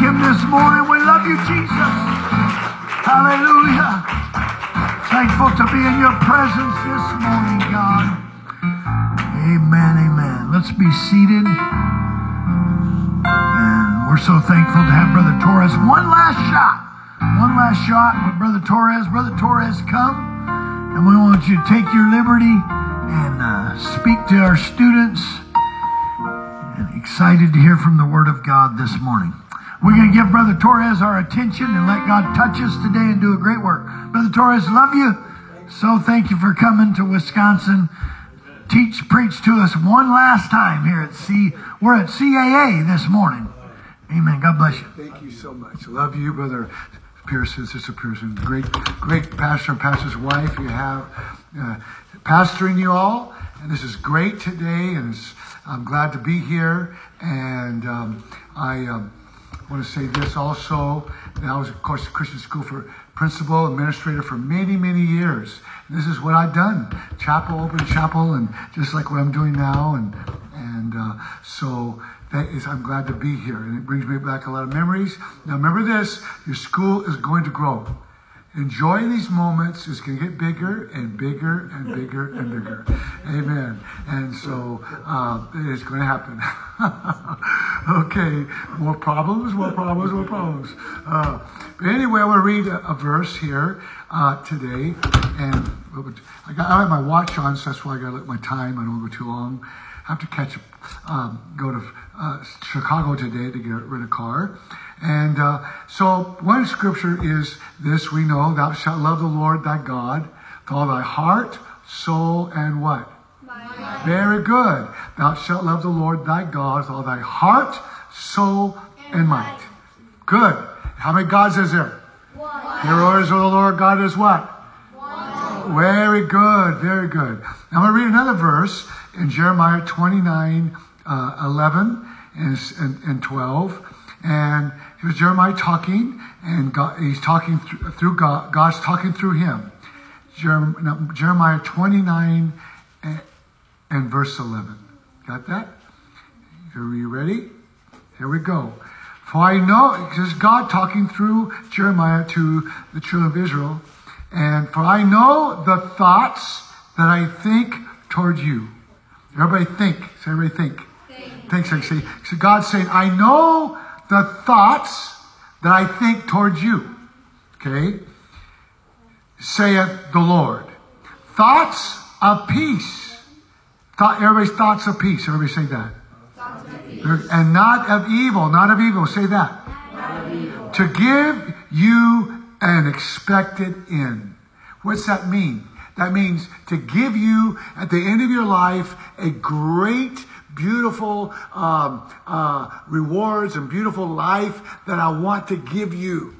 Him this morning. We love you, Jesus. Hallelujah. Thankful to be in your presence this morning, God. Amen, amen. Let's be seated. And we're so thankful to have Brother Torres. One last shot. One last shot with Brother Torres. Brother Torres, come. And we want you to take your liberty and uh, speak to our students And excited to hear from the Word of God this morning. We're going to give Brother Torres our attention and let God touch us today and do a great work. Brother Torres, love you. So thank you for coming to Wisconsin. Teach, preach to us one last time here at C. We're at CAC this morning. Amen. God bless you. Thank you so much. Love you, Brother Pearson, Sister Pearson. Great, great pastor and pastor's wife you have uh, pastoring you all. And this is great today. And I'm glad to be here, and um, I um, want to say this also. I was, of course, a Christian school for principal, administrator for many, many years. And this is what I've done: chapel, open chapel, and just like what I'm doing now. And and uh, so that is, I'm glad to be here, and it brings me back a lot of memories. Now, remember this: your school is going to grow enjoy these moments. It's going to get bigger and bigger and bigger and bigger. Amen. And so uh, it's going to happen. okay, more problems, more problems, more problems. Uh, but anyway, I want to read a, a verse here uh, today. And I, got, I have my watch on, so that's why I got to let my time. I don't go too long. I have to catch, um, go to uh, Chicago today to get rid of a car. And uh, so one scripture is this we know, thou shalt love the Lord thy God with all thy heart, soul, and what? Mind. Very good. Thou shalt love the Lord thy God with all thy heart, soul, and, and might. Good. How many gods is there? One. Here is the Lord God is what? One. Very good. Very good. I'm going to read another verse in Jeremiah 29, uh, 11 and, and, and 12. And Here's Jeremiah talking, and God, he's talking through, God. God's talking through him. Jeremiah 29 and, and verse 11. Got that? Are you ready? Here we go. For I know, this is God talking through Jeremiah to the children of Israel. And for I know the thoughts that I think toward you. Everybody think. Say, everybody think. Think. Think. Say, so God's saying, I know the thoughts that I think towards you. Okay? Saith the Lord. Thoughts of peace. Thought, everybody's thoughts of peace. Everybody say that. And not of evil. Not of evil. Say that. To give you an expected end. What's that mean? That means to give you at the end of your life a great beautiful um, uh, rewards and beautiful life that I want to give you.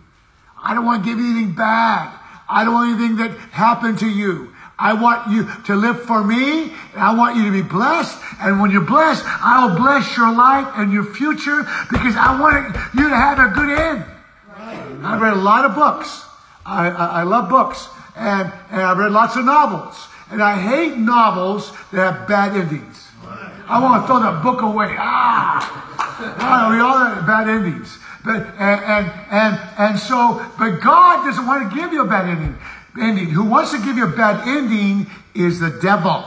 I don't want to give you anything bad. I don't want anything that happened to you. I want you to live for me, and I want you to be blessed. And when you're blessed, I will bless your life and your future because I want you to have a good end. I've read a lot of books. I, I, I love books. And, and I've read lots of novels. And I hate novels that have bad endings. I want to throw that book away. Ah, ah we all have bad endings. But and, and and and so, but God doesn't want to give you a bad ending. Ending. Who wants to give you a bad ending is the devil.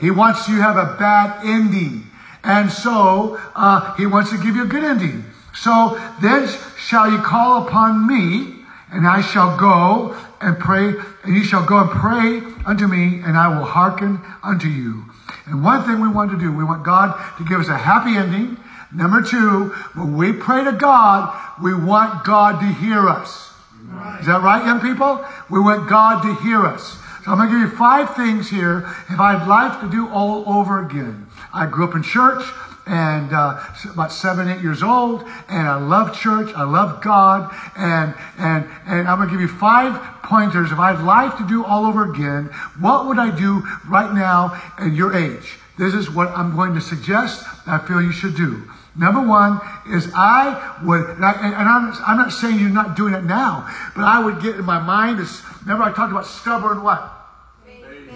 He wants you to have a bad ending, and so uh, he wants to give you a good ending. So then shall you call upon me, and I shall go and pray, and you shall go and pray unto me, and I will hearken unto you. And one thing we want to do, we want God to give us a happy ending. Number two, when we pray to God, we want God to hear us. Right. Is that right, young people? We want God to hear us. So I'm going to give you five things here if I had life to do all over again. I grew up in church and uh, about seven, eight years old, and I love church. I love God, and and and I'm gonna give you five pointers. If I had life to do all over again, what would I do right now at your age? This is what I'm going to suggest. I feel you should do. Number one is I would, and, I, I'm, not saying you're not doing it now, but I would get in my mind. Is, remember I talked about stubborn what?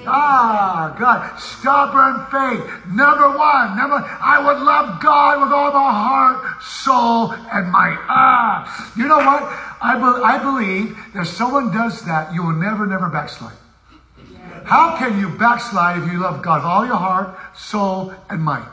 Ah, God. Stubborn faith. Number one. Number, I would love God with all my heart, soul, and might. Ah. You know what? I, be, I believe that if someone does that, you will never, never backslide. How can you backslide if you love God with all your heart, soul, and might?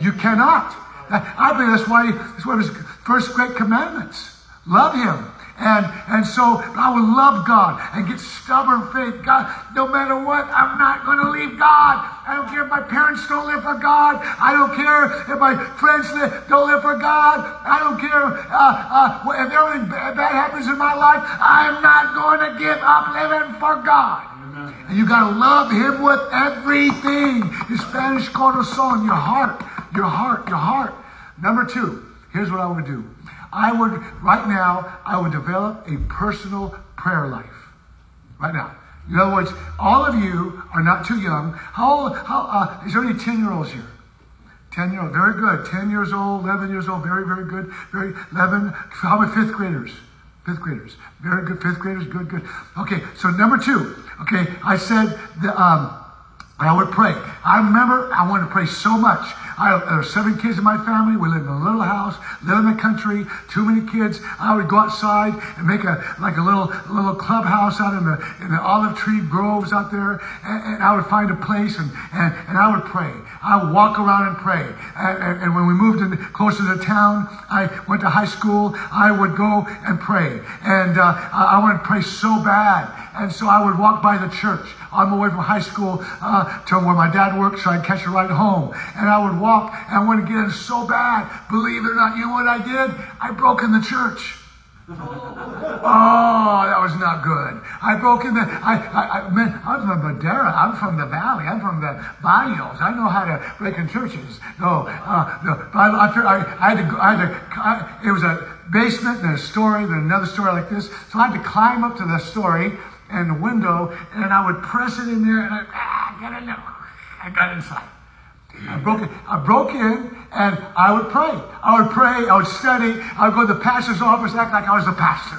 You cannot. I believe that's why that's one of his first great commandments. Love him. And and so I would love God and get stubborn faith. God, no matter what, I'm not going to leave God. I don't care if my parents don't live for God. I don't care if my friends don't live for God. I don't care uh, uh, if everything bad happens in my life. I'm not going to give up living for God. And you got to love Him with everything. In Spanish, corazón, your heart, your heart, your heart. Number two, here's what I want to do. I would, right now, I would develop a personal prayer life. Right now. In other words, all of you are not too young. How old, how, uh, is there any 10 year olds here? 10 year old, very good. 10 years old, 11 years old, very, very good. Very, 11, how about fifth graders? Fifth graders. Very good. Fifth graders, good, good. Okay, so number two. Okay, I said the, um, I would pray. I remember I wanted to pray so much. I, there were seven kids in my family. We lived in a little house, lived in the country, too many kids. I would go outside and make a like a little little clubhouse out in the in the olive tree groves out there, and, and I would find a place and, and, and I would pray. I would walk around and pray. And, and, and when we moved in closer to town, I went to high school. I would go and pray, and uh, I, I wanted to pray so bad. And so I would walk by the church on my way from high school uh, to where my dad worked so I'd catch a ride home. And I would walk and I wanted to get in so bad. Believe it or not, you know what I did? I broke in the church. Oh, that was not good. I broke in the. I, I, I, man, I'm from Madera. I'm from the valley. I'm from the barrios. I know how to break in churches. No, uh, no. I, I, I, had to. Go, I had to. I, it was a basement and a story, then another story like this. So I had to climb up to the story and the window, and I would press it in there, and I ah, get in there. I got inside. I broke it. I broke in, and I would pray. I would pray. I would study. I would go to the pastor's office, act like I was the pastor.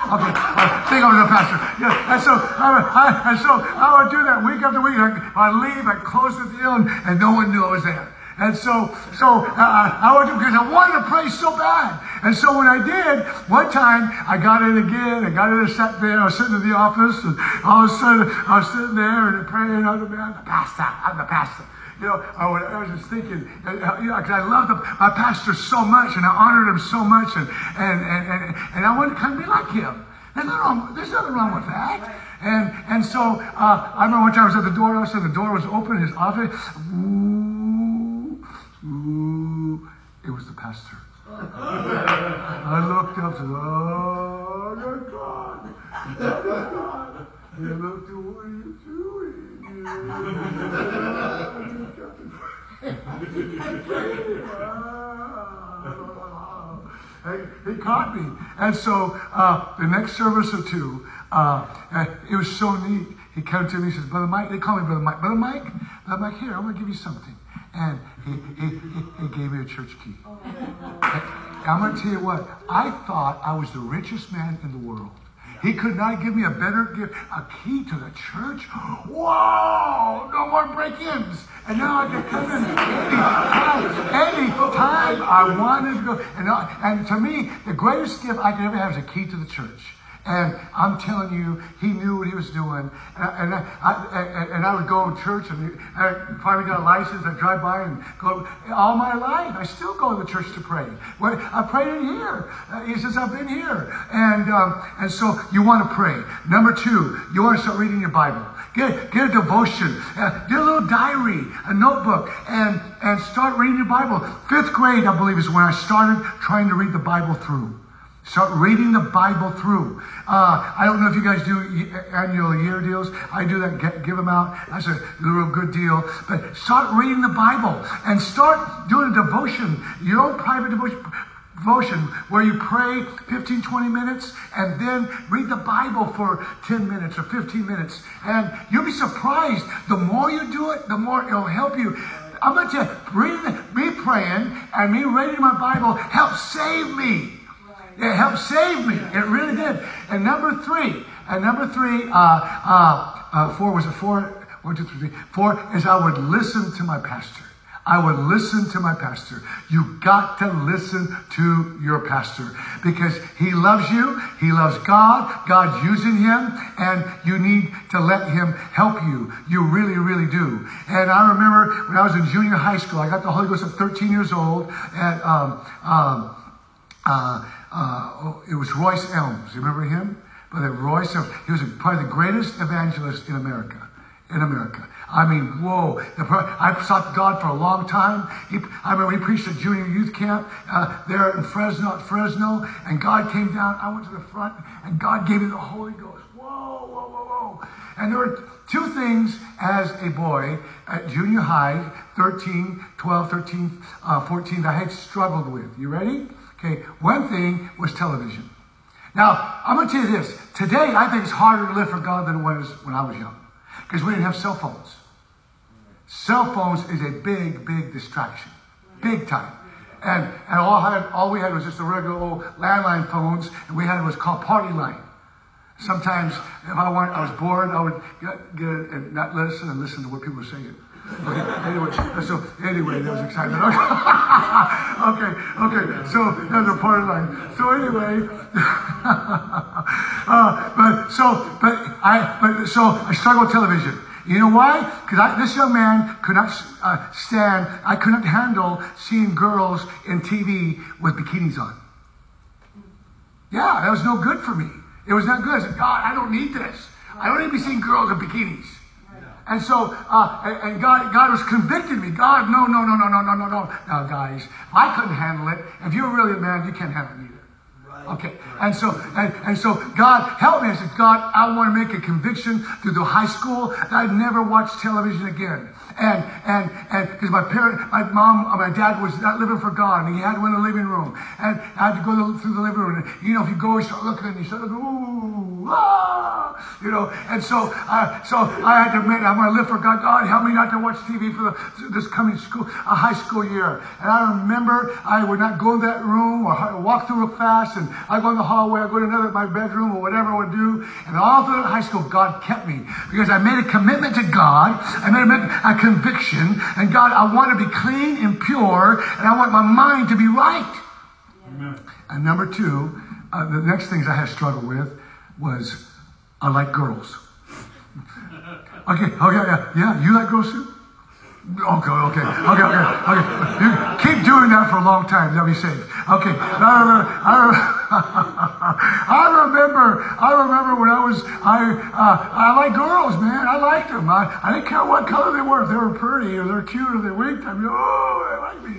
Okay, I think I was a pastor. Yeah, and so I, I, and so I would do that week after week. I, I'd leave. I'd close the deal, and, and no one knew I was there. And so, so uh, I would because I wanted to pray so bad. And so when I did, one time I got in again. I got in and sat there. I was sitting in the office, and all of a sudden I was sitting there and praying. I'm the pastor. I'm the pastor. You know, I, would, I was just thinking, uh, you know, because I loved my pastor so much, and I honored him so much, and and and and, and I wanted to kind of be like him. There's nothing wrong, there's nothing wrong with that. And and so uh, I remember one time I was at the door. I said the door was open. His office. Ooh, ooh, it was the pastor. I looked up and Oh, my God. Oh, God. He looked at what are you doing? He, caught me. And so uh, the next service or two, uh, it was so neat. He came to me and says, Brother Mike, they call me Brother Mike. Brother Mike, Brother Mike, here, I'm going to give you something. And he, he, he, he gave me a church key. I'm going to tell you what, I thought I was the richest man in the world. He could not give me a better gift, a key to the church. Whoa, no more break-ins. And now I can come in any time, I wanted to go. And, and to me, the greatest gift I could ever have is a key to the church. And I'm telling you, he knew what he was doing. And, and, I, I, and I would go to church, and I finally got a license. I'd drive by and go all my life. I still go to the church to pray. Well, I prayed in here. Uh, he says, I've been here. And, um, and so you want to pray. Number two, you want to start reading your Bible. Get, get a devotion. Uh, get a little diary, a notebook, and, and start reading your Bible. Fifth grade, I believe, is when I started trying to read the Bible through. Start reading the Bible through. Uh, I don't know if you guys do annual year deals. I do that, get, give them out. That's a real good deal. But start reading the Bible and start doing a devotion, your own private devotion, where you pray 15, 20 minutes and then read the Bible for 10 minutes or 15 minutes. And you'll be surprised. The more you do it, the more it'll help you. I'm going to tell you, me praying and me reading my Bible helped save me. It helped save me. It really did. And number three, and number three, uh, uh, uh, four was it four? One, two, three. Four is I would listen to my pastor. I would listen to my pastor. You got to listen to your pastor because he loves you. He loves God. God's using him and you need to let him help you. You really, really do. And I remember when I was in junior high school, I got the Holy Ghost at 13 years old and, um, um, uh, uh, it was Royce Elms. You remember him? But Royce Elms. He was probably the greatest evangelist in America. In America. I mean, whoa. I sought God for a long time. He, I remember he preached at junior youth camp uh, there in Fresno, Fresno, and God came down. I went to the front, and God gave me the Holy Ghost. Whoa, whoa, whoa, whoa. And there were two things as a boy at junior high, 13, 12, 13, uh, 14, that I had struggled with. You ready? Okay, one thing was television. Now, I'm going to tell you this. Today, I think it's harder to live for God than it was when I was young. Because we didn't have cell phones. Cell phones is a big, big distraction. Big time. And, and all, had, all we had was just a regular old landline phones, and we had was called Party Line. Sometimes, if I want, I was bored, I would get, get and not listen and listen to what people were saying. Anyway, so anyway, there was excitement. Okay, okay, okay. So that's a part of life. So anyway, uh, but so but I but so I struggle with television. You know why? Because this young man could not uh, stand, I could not handle seeing girls in TV with bikinis on. Yeah, that was no good for me. It was not good. I said, God, I don't need this. I don't need to be seeing girls in bikinis. And so, uh, and, God, God was convicting me. God, no, no, no, no, no, no, no, no. Now, guys, I couldn't handle it. If you're really a man, you can't handle it either. Okay. And so, and, and so God help me. I said, God, I want to make a conviction through the high school that I'd never watch television again. And, and, and, because my parent, my mom, or my dad was not living for God and he had to in the living room. And I had to go through the living room. And, you know, if you go, you start looking you start looking, ooh, ah, you know. And so, uh, so I had to admit, I'm going to live for God. God, help me not to watch TV for the, this coming school, a high school year. And I remember I would not go in that room or walk through real fast and I go in the hallway, I go to another my bedroom or whatever I would do. And all through high school, God kept me because I made a commitment to God. I made a, a conviction. And God, I want to be clean and pure, and I want my mind to be right. And number two, uh, the next things I had struggled with was I like girls. okay, oh yeah, yeah, yeah. You like girls too? Okay, okay, okay, okay, okay. You keep doing that for a long time. They'll be safe. Okay. I remember, I remember, I remember, when I was, I, uh, I like girls, man. I liked them. I, I didn't care what color they were. If they were pretty or they're cute or they winked, I mean, oh, they like me.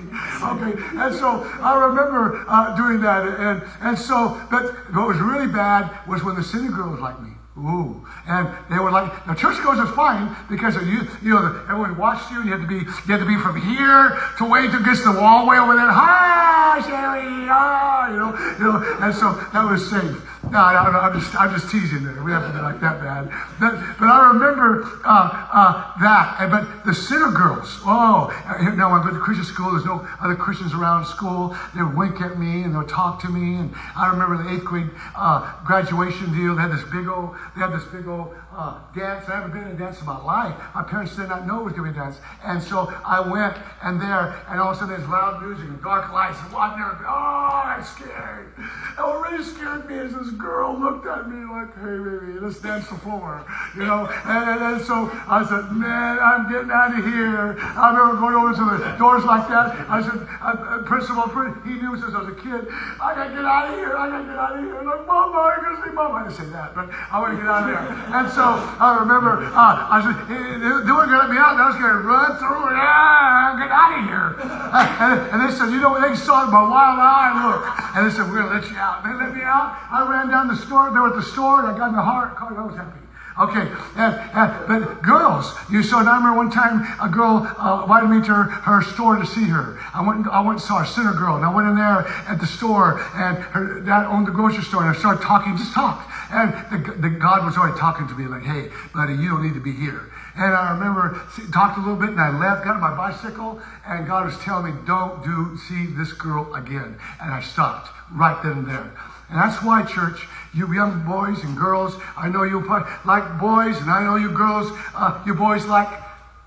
Okay. And so I remember uh, doing that. And, and so, but what was really bad was when the city girls liked me. Ooh. And they were like, now church goes is fine because you, you know, everyone watched you and you had to be, you had to be from here to wait against the wall way over there. Hi, Sherry, ah, you know, you know, and so that was safe. No, I, am just, I'm just teasing there. We have to be like that bad. But, but I remember uh, uh, that. But the sinner girls, oh, now I go to Christian school. There's no other Christians around school. They would wink at me and they would talk to me. And I remember the eighth grade uh, graduation deal. They had this big old, they had this big old uh, dance. I haven't been in a dance in my life. My parents did not know it was going to be a dance. And so I went and there, and all of a sudden there's loud music and dark lights. And I've never been, oh, I'm scared. What really scared me is this girl looked at me like, hey, baby, let's dance the floor. You know? And, and, and, so I said, man, I'm getting out of here. I remember going over to the doors like that. I said, uh, principal, he knew since I was a kid, I got to get out of here. I got to get out of here. I'm like, Mama, I got to see Mama. I didn't say that, but I want to get out of there. And so I remember, uh, I said, they weren't going to let me out. I was to run through and ah, get out of here. And, and they said, you know, they saw my wild eye look. And they said, we're to let you out. They let me out. I ran down the store. They were at the store, and I got in the heart. I was happy. Okay, and, and, but girls, you saw. And I remember one time a girl uh, invited me to her, her, store to see her. I went, I went and saw a sinner girl, and I went in there at the store, and her dad owned the grocery store, and I started talking, just talked, and the, the God was already talking to me like, "Hey, buddy, you don't need to be here." And I remember talked a little bit, and I left, got on my bicycle, and God was telling me, "Don't do see this girl again," and I stopped right then and there. And that's why, church, you young boys and girls, I know you like boys, and I know you girls, uh, you boys like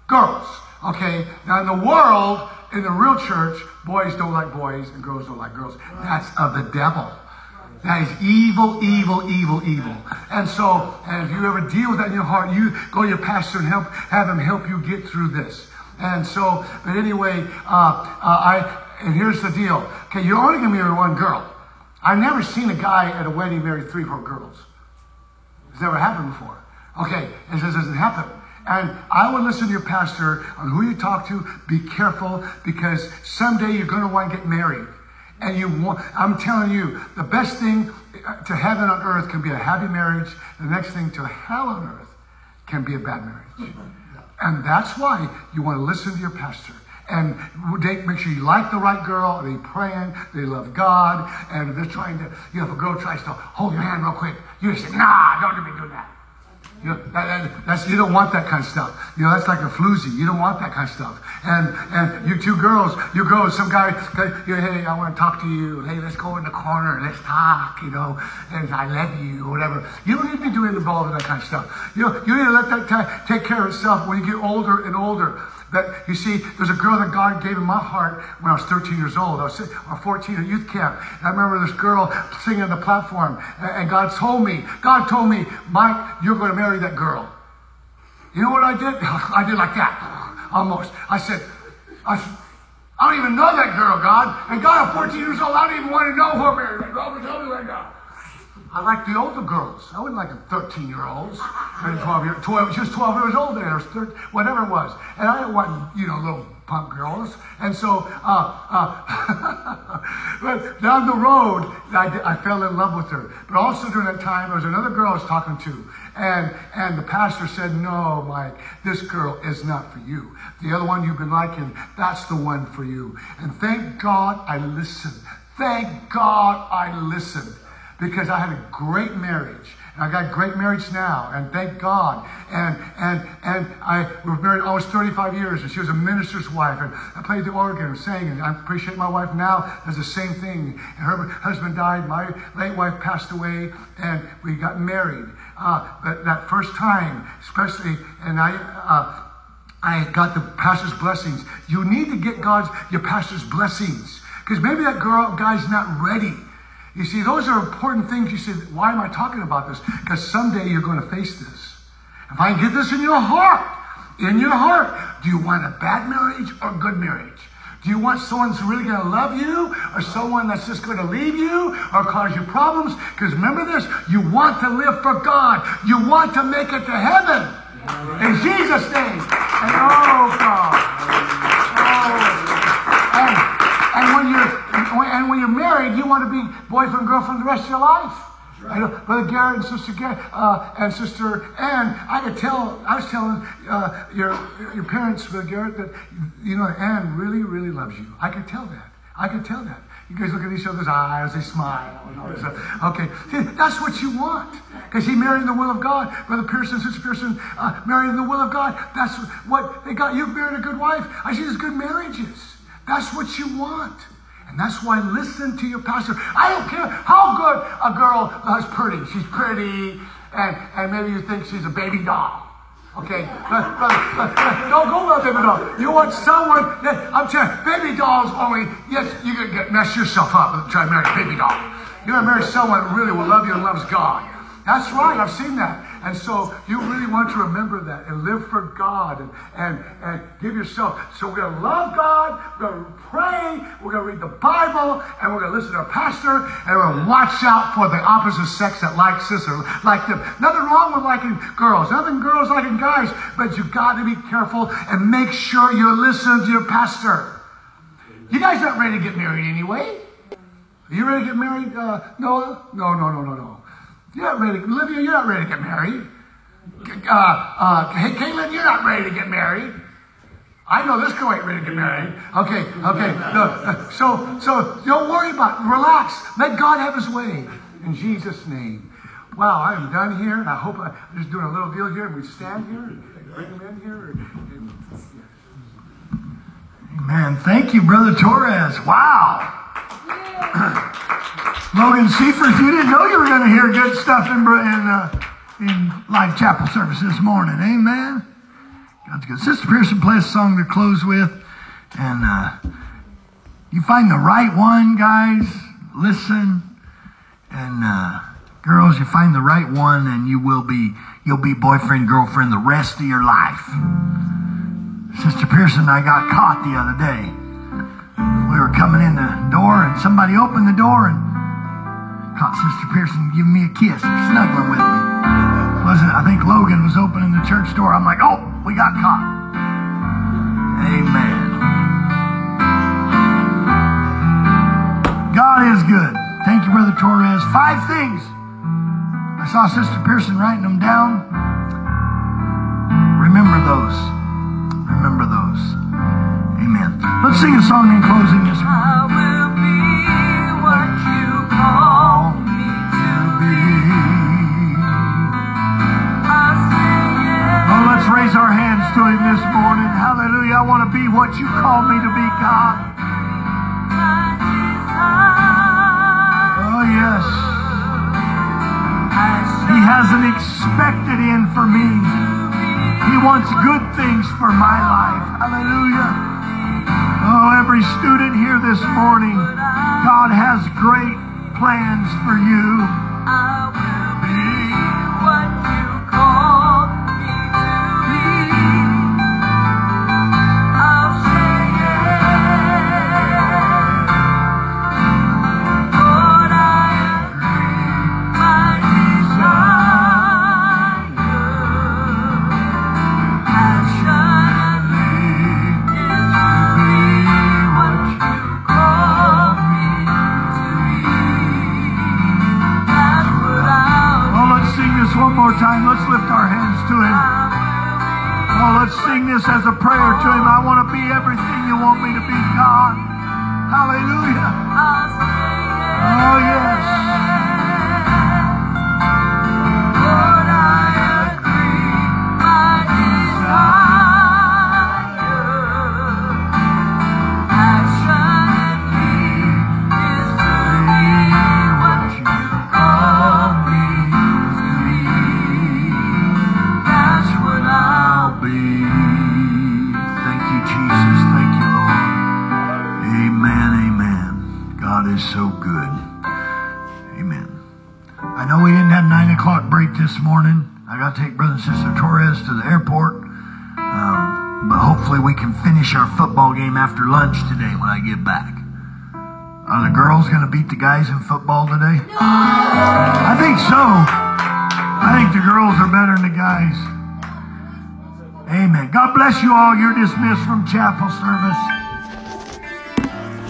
girls. Okay? Now, in the world, in the real church, boys don't like boys and girls don't like girls. That's of the devil. That is evil, evil, evil, evil. And so, and if you ever deal with that in your heart, you go to your pastor and help, have him help you get through this. And so, but anyway, uh, uh, I, and here's the deal. Okay, you're only going to marry one girl. I've never seen a guy at a wedding marry three, or four girls. It's never happened before. Okay, it just doesn't happen. And I would listen to your pastor on who you talk to. Be careful because someday you're going to want to get married. And you want, I'm telling you, the best thing to heaven on earth can be a happy marriage. The next thing to hell on earth can be a bad marriage. And that's why you want to listen to your pastor. And they make sure you like the right girl, they praying, they love God, and they're trying to, you know, if a girl tries to hold your hand real quick, you say, nah, don't do me do that. You, know, that, that, you don't want that kind of stuff. You know, that's like a floozy. You don't want that kind of stuff. And and you two girls, you girls, some guy, you hey, I want to talk to you. Hey, let's go in the corner, let's talk, you know, and I love you, or whatever. You don't need to be doing involved in that kind of stuff. You know, you need to let that t- take care of itself when you get older and older. That you see, there's a girl that God gave in my heart when I was 13 years old. I was 14 at youth camp. I remember this girl singing on the platform, and God told me, God told me, Mike, you're going to marry that girl. You know what I did? I did like that, almost. I said, I, I don't even know that girl, God. And God, I'm 14 years old. I don't even want to know who I'm marrying. God, tell me right now. I like the older girls. I wouldn't like a 13 year olds. and 12 year, 12, she was 12 years old then, or 13, whatever it was. And I didn't want, you know, little punk girls. And so, uh, uh, but down the road, I, I fell in love with her. But also during that time, there was another girl I was talking to. And, and the pastor said, No, Mike, this girl is not for you. The other one you've been liking, that's the one for you. And thank God I listened. Thank God I listened because I had a great marriage. I got great marriage now, and thank God. And and and I was married almost 35 years, and she was a minister's wife, and I played the organ and sang, and I appreciate my wife now does the same thing. Her husband died, my late wife passed away, and we got married. Uh, but that first time, especially, and I. Uh, I got the pastor's blessings. You need to get God's your pastor's blessings because maybe that girl guy's not ready. You see, those are important things. You say, why am I talking about this? Because someday you're going to face this. If I get this in your heart, in your heart, do you want a bad marriage or good marriage? Do you want someone who's really going to love you or someone that's just going to leave you or cause you problems? Because remember this, you want to live for God. You want to make it to heaven. In Jesus' name. And oh, God. Oh. And, and when you're and when you're married, you want to be boyfriend, girlfriend the rest of your life. Right. Brother Garrett and Sister Garrett, uh, and Sister Ann, I could tell, I was telling uh, your, your parents, Brother Garrett, that, you know, Ann really, really loves you. I could tell that. I could tell that. You guys look at each other's eyes, they smile, and all this stuff. Okay, See, that's what you want. Because he married in the will of God. Brother Pearson, Sister Pearson, uh, married in the will of God. That's what they got. You've married a good wife. I see there's good marriages. That's what you want. And that's why listen to your pastor. I don't care how good a girl is pretty. She's pretty, and, and maybe you think she's a baby doll. Okay, but, but, don't go with baby doll. You want someone that I'm telling baby dolls only. Yes, you can get mess yourself up and try to marry a baby doll. You're gonna marry someone that really will love you and loves God. That's right. I've seen that. And so you really want to remember that and live for God and, and, and give yourself. So we're going to love God, we're going to pray, we're going to read the Bible, and we're going to listen to our pastor, and we're going to watch out for the opposite sex that likes this or like them. Nothing wrong with liking girls, nothing girls liking guys, but you got to be careful and make sure you're listening to your pastor. You guys not ready to get married anyway. Are you ready to get married, uh, Noah? No, no, no, no, no. You're not ready. Olivia, you're not ready to get married. Uh, uh, hey, Caitlin, you're not ready to get married. I know this girl ain't ready to get married. Okay, okay. No, uh, so, so don't worry about it. Relax. Let God have his way. In Jesus' name. Wow, I am done here. I hope I, am just doing a little deal here. And we stand here and bring them in here. And, Amen. Thank you, Brother Torres. Wow. Logan Seifert, you didn't know you were going to hear good stuff in, in, uh, in Chapel service this morning. Amen. God's good. Sister Pearson play a song to close with. And uh, you find the right one, guys. Listen. And uh, girls, you find the right one and you will be you'll be boyfriend, girlfriend the rest of your life. Sister Pearson I got caught the other day. We were coming in the door and somebody opened the door and caught Sister Pearson giving me a kiss, snuggling with me. Wasn't I think Logan was opening the church door. I'm like, oh, we got caught. Amen. God is good. Thank you, Brother Torres. Five things. I saw Sister Pearson writing them down. Remember those. Remember those. Amen. Let's sing a song in closing this morning. I will be what you call me to be. I say yes, Oh, let's raise our hands to Him this morning. Hallelujah. I want to be what you call me to be, God. Oh, yes. He has an expected end for me. He wants good things for my life. Hallelujah. Oh, every student here this morning, God has great plans for you. Sing this as a prayer to Him. I want to be everything you want me to be, God. Hallelujah. I'll say yes. Oh, yes. So good. Amen. I know we didn't have nine o'clock break this morning. I got to take Brother and Sister Torres to the airport. Um, but hopefully we can finish our football game after lunch today when I get back. Are the girls going to beat the guys in football today? No. I think so. I think the girls are better than the guys. Amen. God bless you all. You're dismissed from chapel service.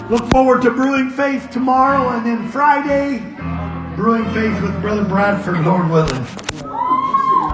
Look forward to Brewing Faith tomorrow and then Friday, Brewing Faith with Brother Bradford, Lord willing.